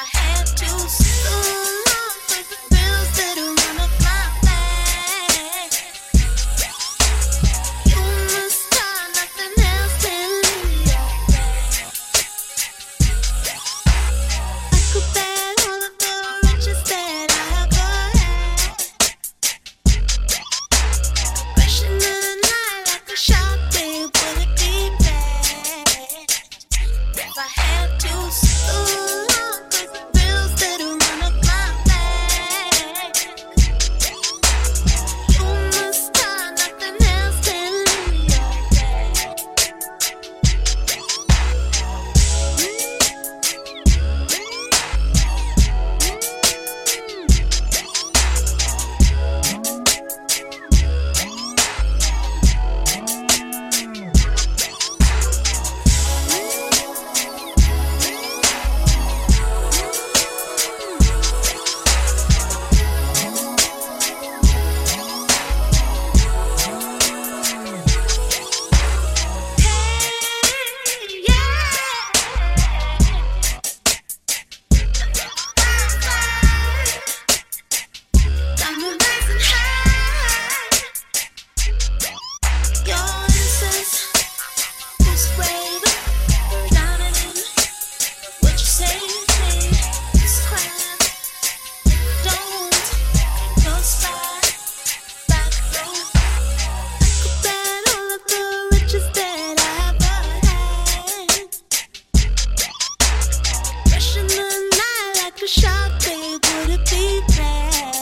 I had to. Something would it be bad?